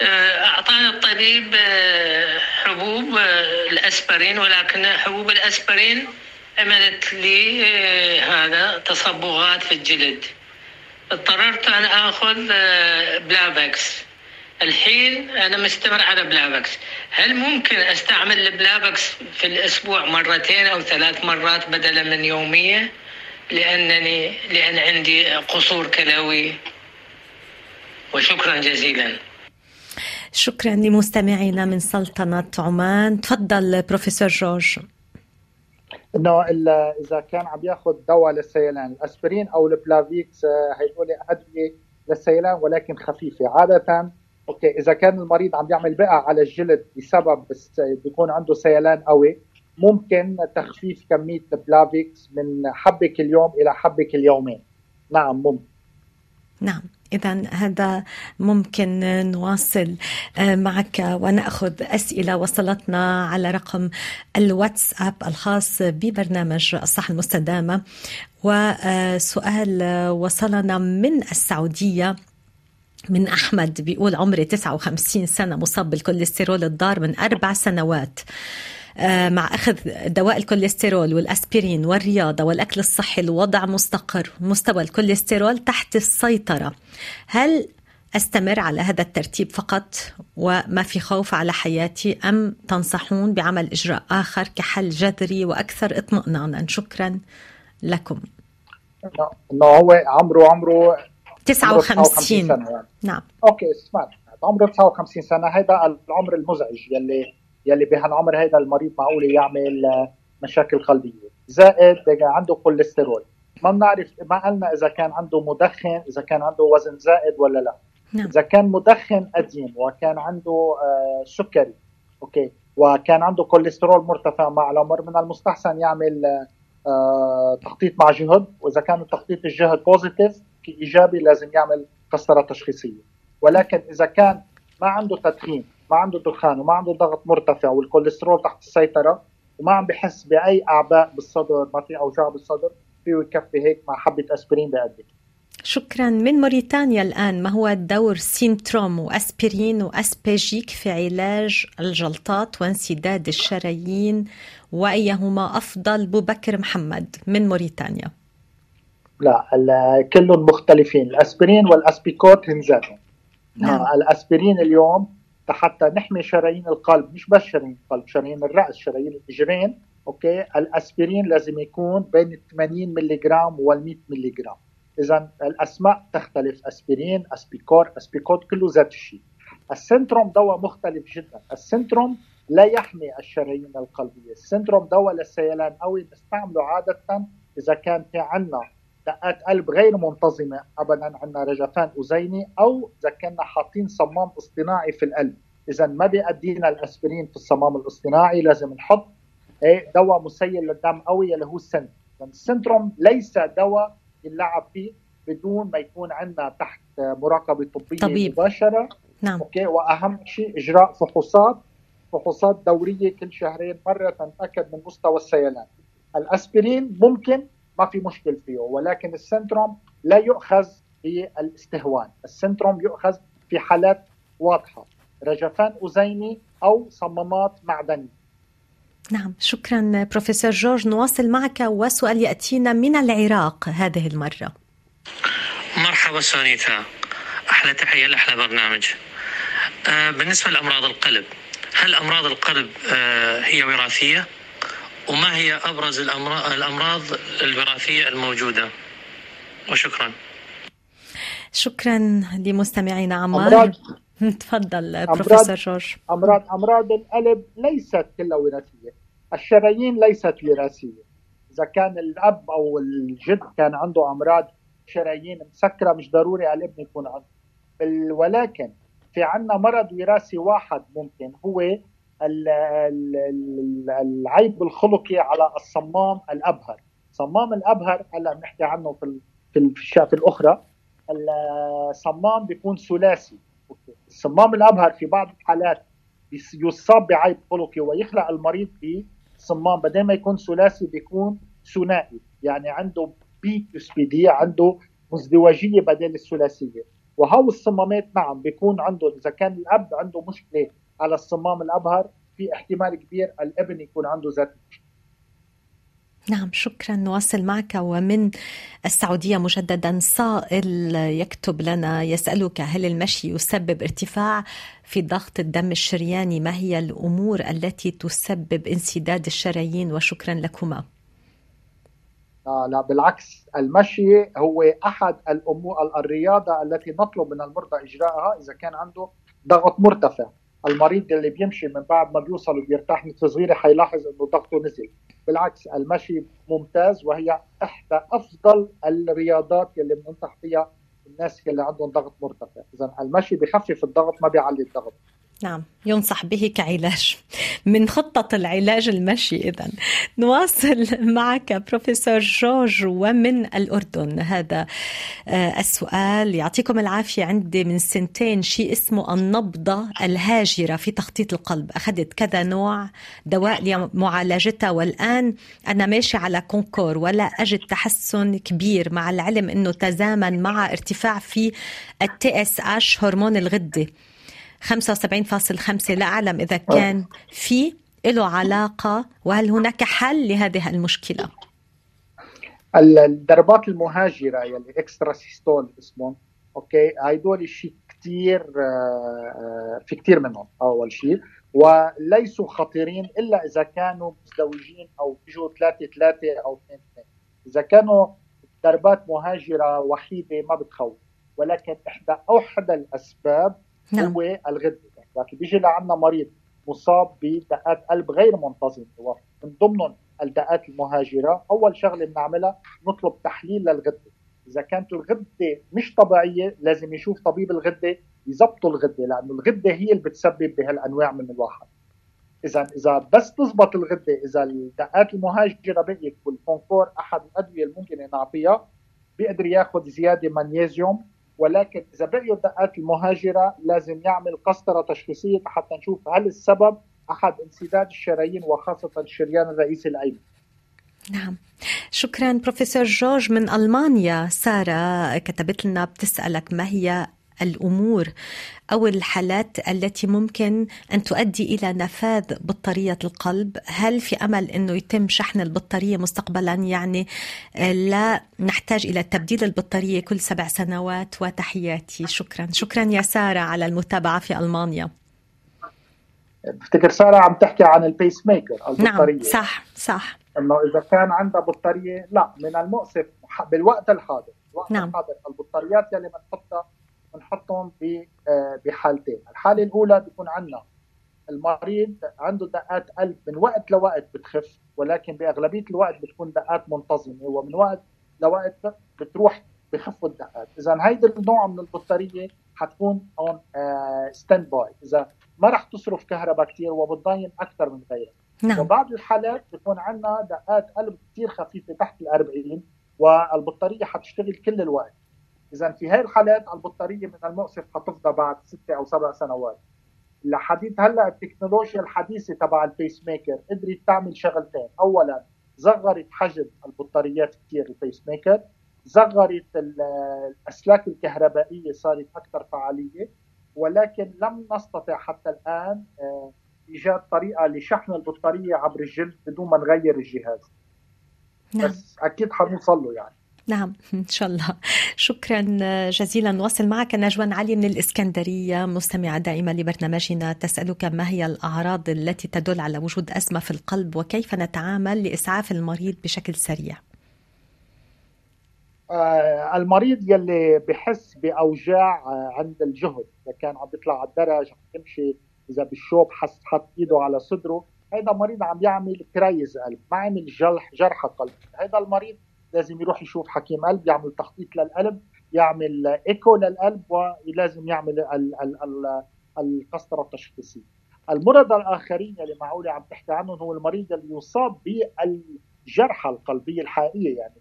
آه، أعطاني الطبيب آه، حبوب آه، الأسبرين ولكن حبوب الأسبرين عملت لي هذا تصبغات في الجلد. اضطررت أن آه، بلافكس الحين أنا مستمر على Plavix هل ممكن أستعمل ال Plavix في الأسبوع مرتين أو ثلاث مرات بدلا من يومية؟ لأنني لأن عندي قصور كلوي. وشكرا جزيلا. شكرا لمستمعينا من سلطنة عمان. تفضل بروفيسور جورج. إنه إذا كان عم ياخذ دواء للسيلان الأسبرين أو ال Plavix هيدول أدوية للسيلان ولكن خفيفة. عادة okay إذا كان المريض عم يعمل بقع على الجلد بسبب بيكون عنده سيلان قوي ممكن تخفيف كمية ال Plavix من حبة كل يوم إلى حبة كل يومين. نعم ممكن. نعم. إذا هذا ممكن نواصل آه، معك ونأخذ أسئلة وصلتنا على رقم الواتساب الخاص ببرنامج الصحة المستدامة. وسؤال وصلنا من السعودية من أحمد بيقول عمري 59 سنة مصاب بالكوليسترول الضار من أربع سنوات. آه، مع أخذ دواء الكوليسترول والأسبرين والرياضة والأكل الصحي الوضع مستقر مستوى الكوليسترول تحت السيطرة. هل أستمر على هذا الترتيب فقط وما في خوف على حياتي أم تنصحون بعمل إجراء آخر كحل جذري وأكثر اطمئنانا؟ شكرا لكم. انه هو عمره عمره 59 سنة يعني. نعم. okay اسمع عمره 59 سنة هذا العمر المزعج يلي يلي بهالعمر هذا المريض معقول يعمل مشاكل قلبية. زائد عنده كوليسترول. ما بنعرف ما قلنا إذا كان عنده مدخن إذا كان عنده وزن زائد ولا لا. نعم. إذا كان مدخن قديم وكان عنده آه سكري okay وكان عنده كوليسترول مرتفع مع العمر من المستحسن يعمل آه تخطيط مع جهد. وإذا كان تخطيط الجهد positive ايجابي لازم يعمل قسطره تشخيصية. ولكن إذا كان ما عنده تدخين ما عنده دخان وما عنده ضغط مرتفع والكوليسترول تحت السيطرة وما عم بحس بأي أعباء بالصدر ما في أوجاع بالصدر فيه يكفي هيك مع حبة أسبرين بقدم شكرا. من موريتانيا الآن ما هو دور Sintrom وأسبرين و Aspégic في علاج الجلطات وانسداد الشرايين وأيهما أفضل؟ بكر محمد من موريتانيا. لا كلهم مختلفين. الأسبرين وال Aspicot هن ذاتهم نعم. الأسبرين اليوم حتى نحمي شرايين القلب مش بس شرايين القلب شرايين الرأس شرايين الاجرين okay؟ الأسبرين لازم يكون بين 80 ملي جرام وال 100 ملي جرام اذا الأسماء تختلف أسبرين Aspicor Aspicot كله ذات الشيء ال Sintrom دواء مختلف جدا. ال Sintrom لا يحمي الشرايين القلبية. ال Sintrom دواء للسيلان قوي نستعمله عادة إذا كان في عندنا دقات قلب غير منتظمه ابدا. عندنا رجفان اذيني أو إذا كنا حاطين صمام اصطناعي في القلب. إذا ما بيأدينا الأسبرين في الصمام الاصطناعي لازم نحط إيه دواء مسيل للدم قوي اللي هو ال Sint ال Sintrom ليس دواء يلعب فيه بدون ما يكون عندنا تحت مراقبة طبية طبيب. مباشرة. نعم. okay وأهم شيء إجراء فحوصات. فحوصات دورية كل شهرين مرة تتأكد من مستوى السيلان. الأسبرين ممكن ما في مشكل فيه ولكن ال Sintrom لا يؤخذ بالاستهوان ال Sintrom يؤخذ في حالات واضحة رجفان أذيني أو صمامات معدنية. نعم شكرا بروفيسور جورج. نواصل معك وسؤال يأتينا من العراق هذه المرة. مرحبا سونيتا. أحلى تحية لأحلى برنامج. آه بالنسبة لأمراض القلب هل أمراض القلب آه هي وراثية؟ وما هي أبرز الأمراض الوراثية الموجودة؟ وشكرا. شكرا لمستمعينا عمار. أمراض تفضل بروفيسور جورج. أمراض أمراض القلب ليست كلها وراثية. الشرايين ليست وراثية. إذا كان الأب أو الجد كان عنده أمراض شرايين مسكرة مش ضروري على الابن يكون عنده. ولكن في عندنا مرض وراثي واحد ممكن هو العيب الخلقي على الصمام الأبهر. صمام الأبهر هلأ بنحكي عنه في في الشاف الأخرى الصمام بيكون ثلاثي. الصمام الأبهر في بعض الحالات يصاب بعيب خلقي ويخلق المريض في صمام بدل ما يكون ثلاثي بيكون ثنائي. يعني عنده bicuspidie عنده مزدوجية بدل الثلاثية. وهو الصمامات نعم بيكون عنده إذا كان الأب عنده مشكلة على الصمام الأبهر في احتمال كبير الابن يكون عنده ذات نعم شكرا. نواصل معك. ومن السعودية مجددا صائل يكتب لنا يسألك هل المشي يسبب ارتفاع في ضغط الدم الشرياني؟ ما هي الأمور التي تسبب انسداد الشرايين؟ وشكرا لكما. آه لا بالعكس. المشي هو أحد الأمور الرياضة التي نطلب من المرضى إجراءها إذا كان عنده ضغط مرتفع. المريض اللي بيمشي من بعد ما بيوصل وبيرتاح نفس صغيره حيلاحظ إنه ضغطه نزل. بالعكس المشي ممتاز وهي إحدى أفضل الرياضات اللي بننصح فيها الناس اللي عندهم ضغط مرتفع. اذا المشي بخفف الضغط ما بيعلي الضغط. نعم ينصح به كعلاج. من خطة العلاج المشي إذا. نواصل معك بروفيسور جورج ومن الأردن. هذا آه، السؤال. يعطيكم العافية. عندي من سنتين شيء اسمه النبضة الهاجرة في تخطيط القلب. أخذت كذا نوع دواء لمعالجتها والآن أنا ماشي على كونكور ولا أجد تحسن كبير مع العلم أنه تزامن مع ارتفاع في ال TSH هرمون الغدة. 75.5 لا أعلم إذا كان في له علاقة وهل هناك حل لهذه المشكلة؟ الضربات المهاجرة يلي extrasystoles اسمهم أوكي؟ هدول شيء كثير آه، آه، في كثير منهم أول شيء. وليسوا خطيرين إلا إذا كانوا مزدوجين أو بيجوا ثلاثة ثلاثة أو اثنين اثنين. إذا كانوا ضربات مهاجرة وحيدة ما بتخوف. ولكن إحدى أوحد الأسباب نعم. هو الغده لكن بيجي لعنا مريض مصاب بدقات قلب غير منتظمه من ضمنهم الدقات المهاجرة. أول شغلة بنعملها نطلب تحليل للغدة. إذا كانت الغدة مش طبيعية لازم يشوف طبيب الغدة يظبطوا الغدة لأنه الغدة هي اللي بتسبب بهالأنواع من الواحد. إذا إذا بس تزبط الغدة إذا الدقات المهاجرة بقيت والكونكور أحد الأدوية الممكنه نعطيها بيقدر ياخذ زيادة مغنيسيوم ولكن إذا بقيوا الدقات المهاجره لازم يعمل قسطرة تشخيصية حتى نشوف هل السبب احد انسداد الشرايين وخاصة الشريان الرئيسي الأيمن. نعم شكرا بروفيسور جورج من ألمانيا سارة كتبت لنا بتسألك ما هي الأمور أو الحالات التي ممكن أن تؤدي إلى نفاذ بطارية القلب، هل في أمل إنه يتم شحن البطارية مستقبلا؟ يعني آه، لا نحتاج إلى تبديل البطارية كل سبع سنوات وتحياتي، شكرا، شكرا يا سارة على المتابعة في ألمانيا. بفتكر سارة عم تحكي عن البيس ميكر البطاريه نعم صح صح. إنه إذا كان عندها بطارية لا من المؤسف بالوقت الحاضر الوقت نعم. الحاضر البطاريات يلي بنحطها بنحطهم آه، بحالتين. الحالة الأولى بيكون عندنا المريض عنده دقات قلب من وقت لوقت بتخف ولكن بأغلبية الوقت بتكون دقات منتظمة ومن وقت لوقت بتروح بخفوا الدقات. إذا هيدا النوع من البطارية حتكون on standby إذا ما رح تصرف كهرباء كثير وبتضاين أكثر من غيرها. نعم. وبعض الحالات بيكون عندنا دقات قلب كثير خفيفة تحت ال 40 والبطارية حتشتغل كل الوقت. إذا في هاي الحالات البطارية من المؤسف حتفضى بعد ستة أو سبع سنوات. لحديث هلأ التكنولوجيا الحديثة تبع ال pacemaker قدرت تعمل شغلتين اولا صغرت حجم البطاريات كثير ال pacemaker. صغرت الأسلاك الكهربائية صارت أكثر فعالية. ولكن لم نستطع حتى الآن آه، إيجاد طريقة لشحن البطارية عبر الجلد بدون ما نغير الجهاز. نعم. بس أكيد حنوصل له يعني. نعم إن شاء الله. شكرا جزيلا. نواصل معك نجوان علي من الإسكندرية. مستمعة دائمة لبرنامجنا تسألك ما هي الأعراض التي تدل على وجود أزمة في القلب وكيف نتعامل لإسعاف المريض بشكل سريع؟ آه المريض يلي بحس بأوجاع آه عند الجهد. إذا كان عم بيطلع على الدرج عم يمشي إذا بالشوب حس حط إيده على صدره هذا مريض عم يعمل كريز قلب ما عمل جرح جرح قلب. هذا المريض لازم يروح يشوف حكيم قلب يعمل تخطيط للقلب يعمل إيكو للقلب ولازم يعمل القسطره التشخيصية. المرضى الآخرين اللي معقولة عم تحكي عنهم هو المريض اللي يصاب بالجرحى القلبية الحقيقيه يعني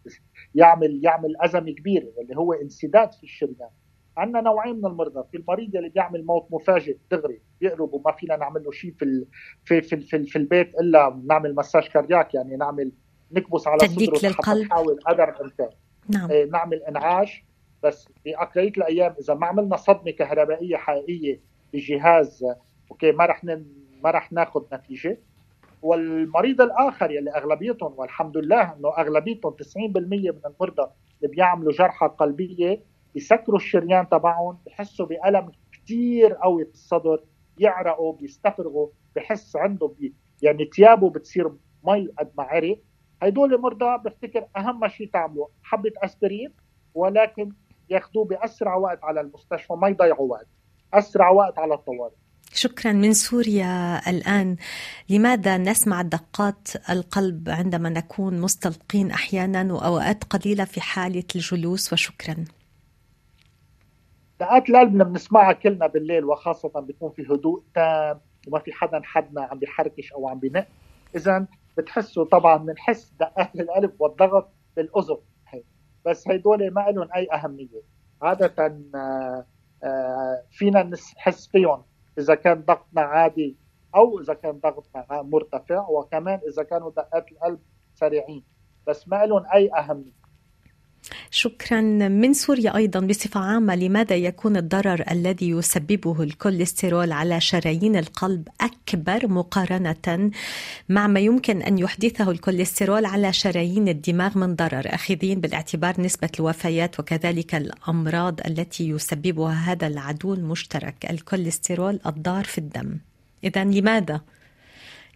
يعمل يعمل أزمة كبيرة اللي هو انسداد في الشريان. عندنا نوعين من المرضى في المريض اللي بيعمل موت مفاجئ دغري بيقلب وما فينا نعمل له شيء في في في, في, في البيت إلا نعمل massage cardiaque يعني نعمل نكبس على صدره للقلب نحاول قدر الامكان نعم. إيه، نعمل انعاش بس في اكثريه الأيام إذا ما عملنا صدمة كهربائية حقيقية بجهاز أوكي ما رح. ما رح ناخذ نتيجة والمريض الآخر يلي أغلبيتهم والحمد لله إنه أغلبيتهم 90% من المرضى اللي بيعملوا جرحى قلبية بيسكروا الشريان تبعهم بحسوا بألم كثير قوي بالصدر يعرقوا بيستفرغوا بحس عنده بي يعني ثيابه بتصير مي قد ما عرق هدول مرضى بفتكر أهم شيء تعملوا حبة أسبرين ولكن ياخذوه بأسرع وقت على المستشفى ما يضيعوا وقت أسرع وقت على الطوارئ. شكرا من سوريا الآن. لماذا نسمع دقات القلب عندما نكون مستلقين أحيانا وأوقات قليلة في حالة الجلوس؟ وشكرا. دقات القلب بنسمعها كلنا بالليل وخاصة بيكون في هدوء تام وما في حدا حدنا عم بيحركش أو عم بينق اذا بتحسوا طبعا بنحس دقات القلب والضغط بالاذن بس هدول ما لهم أي أهمية. عادة آه، آه، فينا نحس فيهم إذا كان ضغطنا عادي أو إذا كان ضغطنا مرتفع وكمان إذا كانوا دقات القلب سريعين. بس ما لهم أي أهمية. شكرا من سوريا أيضا بصفة عامة لماذا يكون الضرر الذي يسببه الكوليسترول على شرايين القلب أكبر مقارنة مع ما يمكن أن يحدثه الكوليسترول على شرايين الدماغ من ضرر؟ أخذين بالاعتبار نسبة الوفيات وكذلك الأمراض التي يسببها هذا العدو المشترك الكوليسترول الضار في الدم. اذا لماذا؟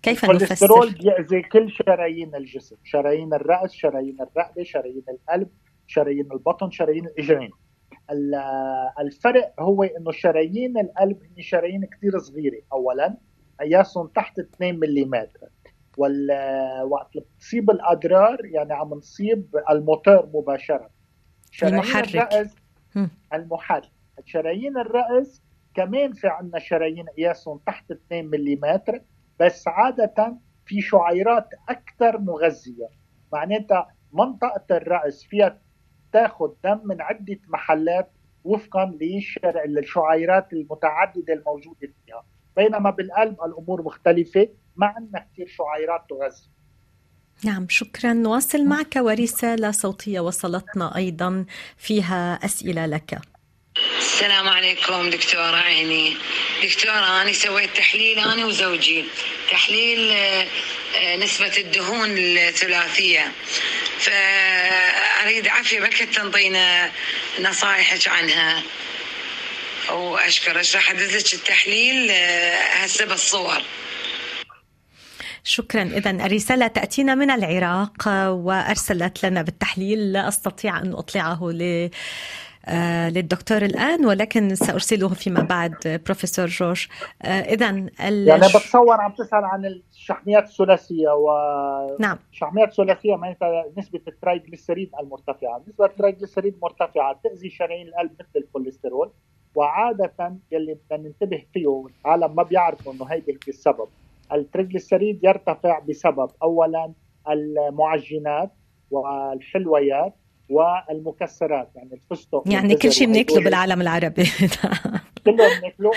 كيف نفسر؟ الكوليسترول بيأذي كل شرايين الجسم شرايين الرأس شرايين الرقبة شرايين القلب. شرايين البطن شرايين الإجرين. الفرق هو إنه شرايين القلب هي شرايين كثير صغيرة. اولا قياسهم تحت 2 ملم وقت بتصيب الأضرار يعني عم نصيب الموتور مباشرة. شرايين المحرك. الرأس المحرك. شرايين الرأس كمان في عندنا شرايين قياسهم تحت 2 ملم بس عادة في شعيرات أكثر مغذية. معناتها منطقة الرأس فيها تاخذ دم من عدة محلات وفقا للشعيرات المتعددة الموجودة فيها. بينما بالقلب الأمور مختلفة ما عندنا كثير شعيرات تغذي. نعم شكرا. نواصل معك ورسالة صوتية وصلتنا أيضا فيها أسئلة لك. السلام عليكم دكتورة عيني. دكتورة أنا سويت تحليل أنا وزوجي. تحليل آه، آه، نسبة الدهون الثلاثية. فأريد عافية بلكي تنطينا نصائحك عنها؟ وأشكرك. راح أدزك التحليل؟ آه، هسه بالصور. شكرا. إذا الرسالة تأتينا من العراق وأرسلت لنا بالتحليل لا أستطيع أن أطلعه ل للدكتور الآن ولكن سأرسله فيما بعد بروفيسور جورج. آه، إذا يعني بتصور عم تسأل عن الشحميات الثلاثية و نعم. الشحميات الثلاثية معناتها نسبة ال triglycérides المرتفعة. نسبة ال triglycérides مرتفعة تأذي شرايين القلب مثل الكوليسترول وعادة يلي بدنا ننتبه فيه العالم ما بيعرفوا إنه هيدي هي السبب. ال triglycérides يرتفع بسبب اولا المعجنات والحلويات والمكسرات يعني الفستق يعني كل شيء بناكله بالعالم العربي. كله بناكله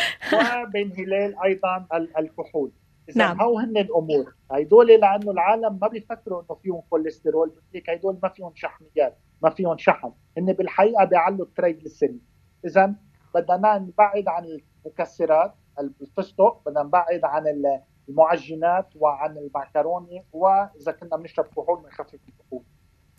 وبين هلال أيضا الكحول. نعم. هو هن الأمور؟ هدول لأنه العالم ما بيفكروا إنه فيهم كوليسترول بتلك هدول ما فيهم شحميات ما فيهم شحم. هن بالحقيقة بيعلوا ال triglycérides اذا بدنا نبعد عن المكسرات الفستق بدنا نبعد عن المعجنات وعن المعكرونة وإذا كنا بنشرب كحول بنخفف الكحول.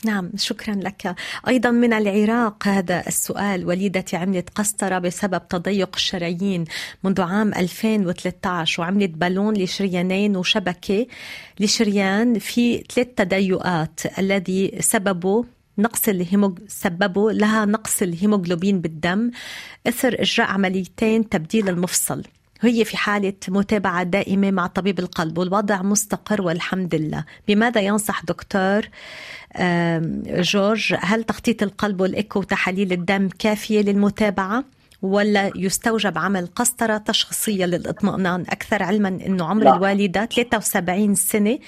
نعم شكرا لك. أيضا من العراق هذا السؤال وليدتي عملت قسطرة بسبب تضيق الشرايين منذ عام 2013 وعملت بالون لشريانين وشبكة لشريان في ثلاث تضيقات الذي سببه نقص الهيموج سببه لها نقص الهيموغلوبين بالدم إثر إجراء عمليتين تبديل المفصل. هي في حالة متابعة دائمة مع طبيب القلب والوضع مستقر والحمد لله بماذا ينصح دكتور جورج هل تخطيط القلب والإيكو وتحاليل الدم كافية للمتابعة؟ ولا يستوجب عمل قسطرة تشخيصية للإطمئنان أكثر علما أنه عمر لا. الوالدة 73 سنة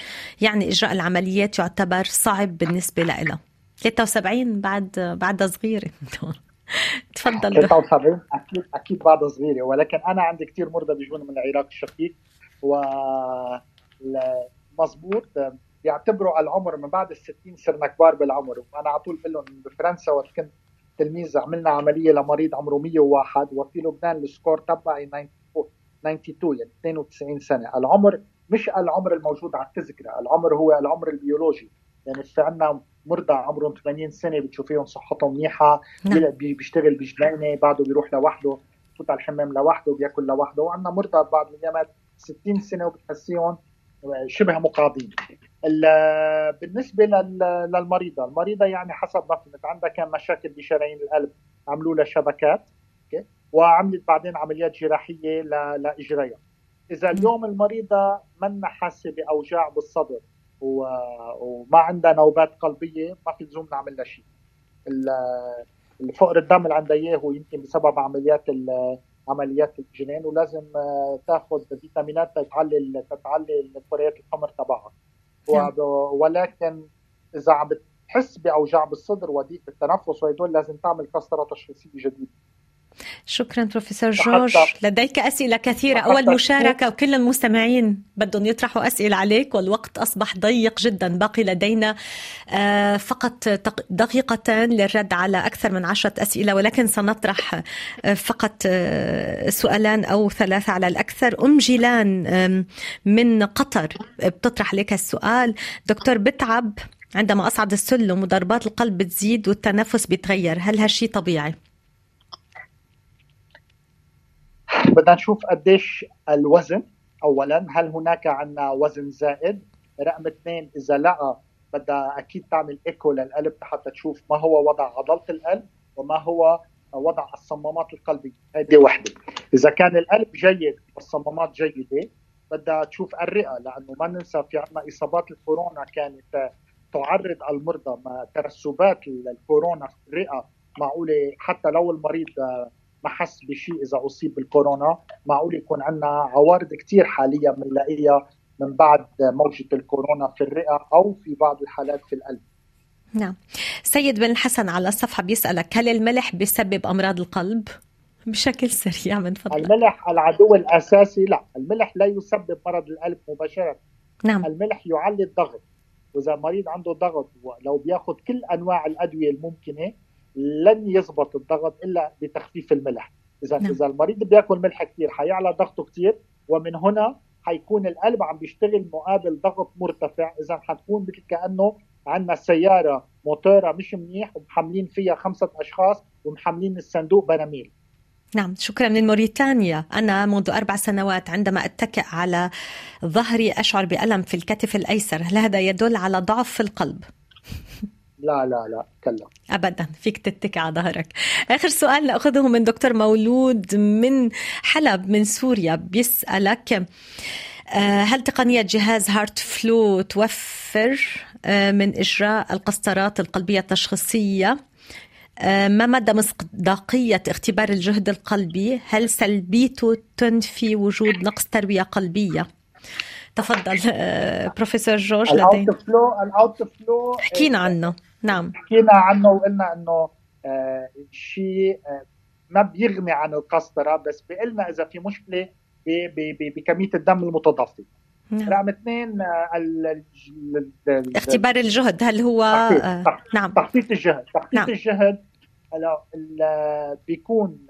يعني إجراء العمليات يعتبر صعب بالنسبة لها 73 بعد بعد صغيرة تفضل. 73 أكيد أكيد بعد صغيره ولكن أنا عندي كثير مرضى بيجوني من العراق الشقيق و مضبوط بيعتبروا العمر من بعد ال 60 صرنا كبار بالعمر وأنا على طول بقول لهم بفرنسا وقت كنت تلميذ عملنا عملية لمريض عمره 101 وفي لبنان ال score تبعي 92 يعني 92 سنة. العمر مش العمر الموجود على التذكرة، العمر هو العمر البيولوجي، يعني في عندنا مرضى عمرهم 80 سنة بتشوفيهم صحتهم منيحة نعم. بيشتغل بجنينة بعده بيروح لوحده بفوت على الحمام لوحده بياكل لوحده وعندنا مرضى بعض الايامات 60 سنة وبتحسيهم شبه مقاضين. بالنسبة للمريضة المريضة يعني حسب ما فهمت عندها كان مشاكل بشرايين القلب عملوا لها شبكات وعملت بعدين عمليات جراحية لإجريها. إذا اليوم المريضة منا حاسة بأوجاع بالصدر؟ وما عندها نوبات قلبية ما في لزوم نعمل لها شيء. الفقر الدم اللي عندها إياه هو يمكن بسبب عمليات عمليات الجنين ولازم آه، تاخذ فيتامينات تتعلي تتعلي كريات الحمر تبعها. نعم. ولكن إذا عم بتحس بأوجاع بالصدر وضيق بالتنفس وهدول لازم تعمل قسطره تشخيصيه جديده شكرا بروفيسور جورج. لديك أسئلة كثيرة. أول مشاركة وكل المستمعين بدهم يطرحوا أسئلة عليك والوقت أصبح ضيق جدا. باقي لدينا آه، فقط دقيقتان للرد على أكثر من عشرة أسئلة ولكن سنطرح آه، فقط آه، سؤالان أو ثلاثة على الأكثر. أم جيلان من قطر بتطرح لك السؤال. دكتور بتعب عندما أصعد السلم وضربات القلب بتزيد والتنفس بيتغير. هل هالشي طبيعي؟ بدنا نشوف قديش الوزن اولا هل هناك عندنا وزن زائد؟ رقم اثنين إذا لقى بدها أكيد تعمل إيكو للقلب حتى تشوف ما هو وضع عضلة القلب وما هو وضع الصمامات القلبية. هذه وحدة. إذا كان القلب جيد والصمامات جيدة بدها تشوف الرئة لأنه ما ننسى في عندنا إصابات الكورونا كانت تعرض المرضى ما ترسبات الكورونا في الرئة معقولة حتى لو المريض ما حس بشيء إذا أصيب بالكورونا. معقول يكون عندنا عوارض كثير حاليا بنلاقيها من بعد موجة الكورونا في الرئة أو في بعض الحالات في القلب. نعم. سيد بن الحسن على الصفحة بيسألك هل الملح بيسبب أمراض القلب؟ بشكل سريع من فضلك. الملح العدو الأساسي لا. الملح لا يسبب مرض القلب مباشرة. نعم. الملح يعلي الضغط. وإذا مريض عنده ضغط لو بياخذ كل أنواع الأدوية الممكنة لن يضبط الضغط إلا بتخفيف الملح اذا نعم. إذا المريض بياكل ملح كثير حيعلى ضغطه كثير ومن هنا حيكون القلب عم بيشتغل مقابل ضغط مرتفع إذا حتكون مثل كأنه عندنا سيارة موتورها مش منيح ومحملين فيها خمسة أشخاص ومحملين الصندوق براميل نعم شكرا من موريتانيا أنا منذ أربع سنوات عندما أتكئ على ظهري أشعر بألم في الكتف الأيسر هل هذا يدل على ضعف في القلب؟ لا لا لا كلا ابدا فيك تتكي على ظهرك. آخر سؤال نأخذه من دكتور مولود من حلب من سوريا بيسألك آه، هل تقنية جهاز هارت فلو توفر آه، من إجراء القسطرات القلبية التشخيصية؟ آه، ما مدى مصداقية اختبار الجهد القلبي؟ هل سلبيته تنفي وجود نقص تروية قلبية؟ تفضل بروفيسور جورج الاوت فلو ال outflow حكينا عنه. نعم حكينا عنه وقلنا إنه آه شيء آه ما بيغني عن القسطره بس بيقلنا إذا في مشكلة بكمية الدم المتدفق نعم. رقم اثنين آه، اختبار الجهد هل هو تخطيط. نعم تخطيط الجهد تخطيط نعم. الجهد بيكون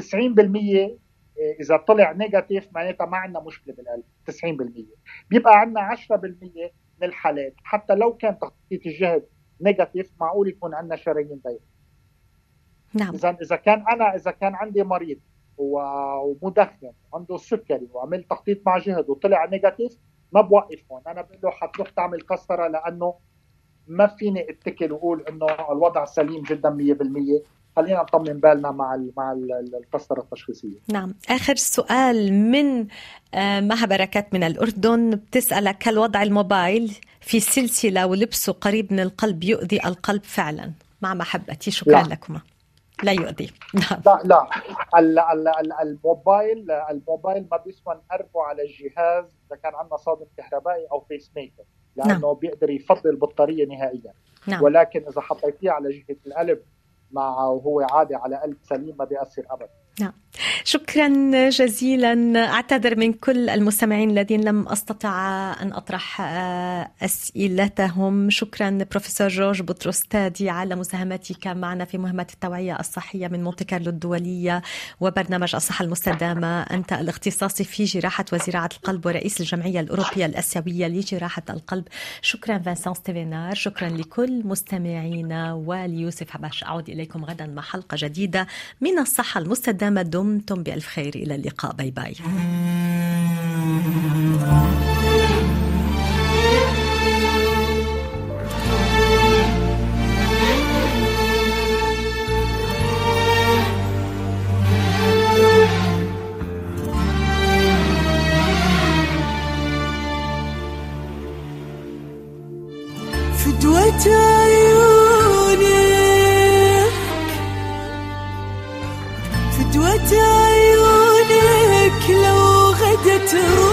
90% آه، إذا طلع negative معناتها ما عندنا مشكلة بالقلب 90% بيبقى عندنا 10% من الحالات حتى لو كان تخطيط الجهد negative معقول يكون عندنا شرايين ضيقه نعم. اذا إذا كان أنا إذا كان عندي مريض ومدخن وعنده السكري وعمل تخطيط مع جهد وطلع negative ما بوقف هون. أنا بقول له حتروح تعمل قسطره لأنه ما فيني اتكل وأقول إنه الوضع سليم جدا 100% خلينا نطمن بالنا مع مع القسطره التشخيصية. نعم، آخر سؤال من آه، مها بركات من الأردن بتسألك هل وضع الموبايل في سلسلة ولبسه قريب من القلب يؤذي القلب فعلا؟ مع محبتي شكرا لا. لكما. لا يؤذي نعم. لا لا ال ال ال الموبايل الموبايل ما بيسوى نقربه على الجهاز إذا كان عندنا صادم كهربائي أو فيس ميكر لأنه نعم. بيقدر يفضي البطاريه نهائيا نعم. ولكن إذا حطيتيه على جهة القلب مع وهو عادي على قلب سليم ما بيأثر ابدا. نعم. شكرا جزيلا. أعتذر من كل المستمعين الذين لم أستطع أن أطرح آه، أسئلتهم. شكرا بروفيسور جورج بطرس على مساهمتك معنا في مهمة التوعية الصحية من مونتي كارلو الدولية وبرنامج الصحة المستدامة. أنت الاختصاصي في جراحة وزراعة القلب ورئيس الجمعية الأوروبية الأسيوية لجراحة القلب. شكرا فانسان ستيفينار شكرا لكل مستمعينا وليوسف حباش أعود إليكم غدا مع حلقة جديدة من الصحة المستدامة. دمتم بألف خير إلى اللقاء bye bye. فدوة عيونك فدوة